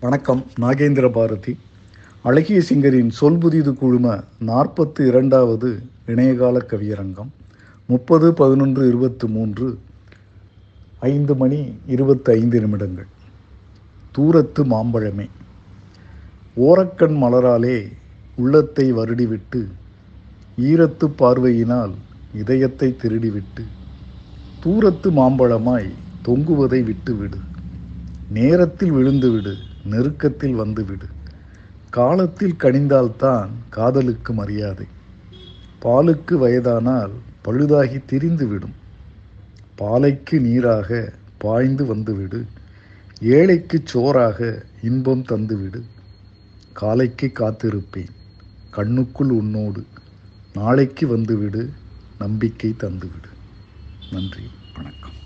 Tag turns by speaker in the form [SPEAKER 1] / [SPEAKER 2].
[SPEAKER 1] வணக்கம் நாகேந்திர பாரதி. அழகிய சிங்கரின் சொல் புதிது குழும நாற்பத்து இரண்டாவது இணையகால கவியரங்கம் முப்பது பதினொன்று இருபத்து மூன்று ஐந்து மணி இருபத்தி ஐந்து நிமிடங்கள். தூரத்து மாம்பழமே. ஓரக்கண் மலராலே உள்ளத்தை வருடிவிட்டு ஈரத்து பார்வையினால் இதயத்தை திருடிவிட்டு தூரத்து மாம்பழமாய் தொங்குவதை விட்டுவிடு. நேரத்தில் விழுந்துவிடு நெருக்கத்தில் வந்துவிடு காலத்தில் கனிந்தால்தான் காதலுக்கு மரியாதை. பாலுக்கு வயதானால் பழுதாகி திரிந்துவிடும் பாலைக்கு நீராக பாய்ந்து வந்துவிடு ஏழைக்கு சோறாக இன்பம் தந்துவிடு காலைக்கு காத்திருப்பேன் கண்ணுக்குள் உன்னோடு. நாளைக்கு வந்துவிடு நம்பிக்கை தந்துவிடு நன்றி வணக்கம்.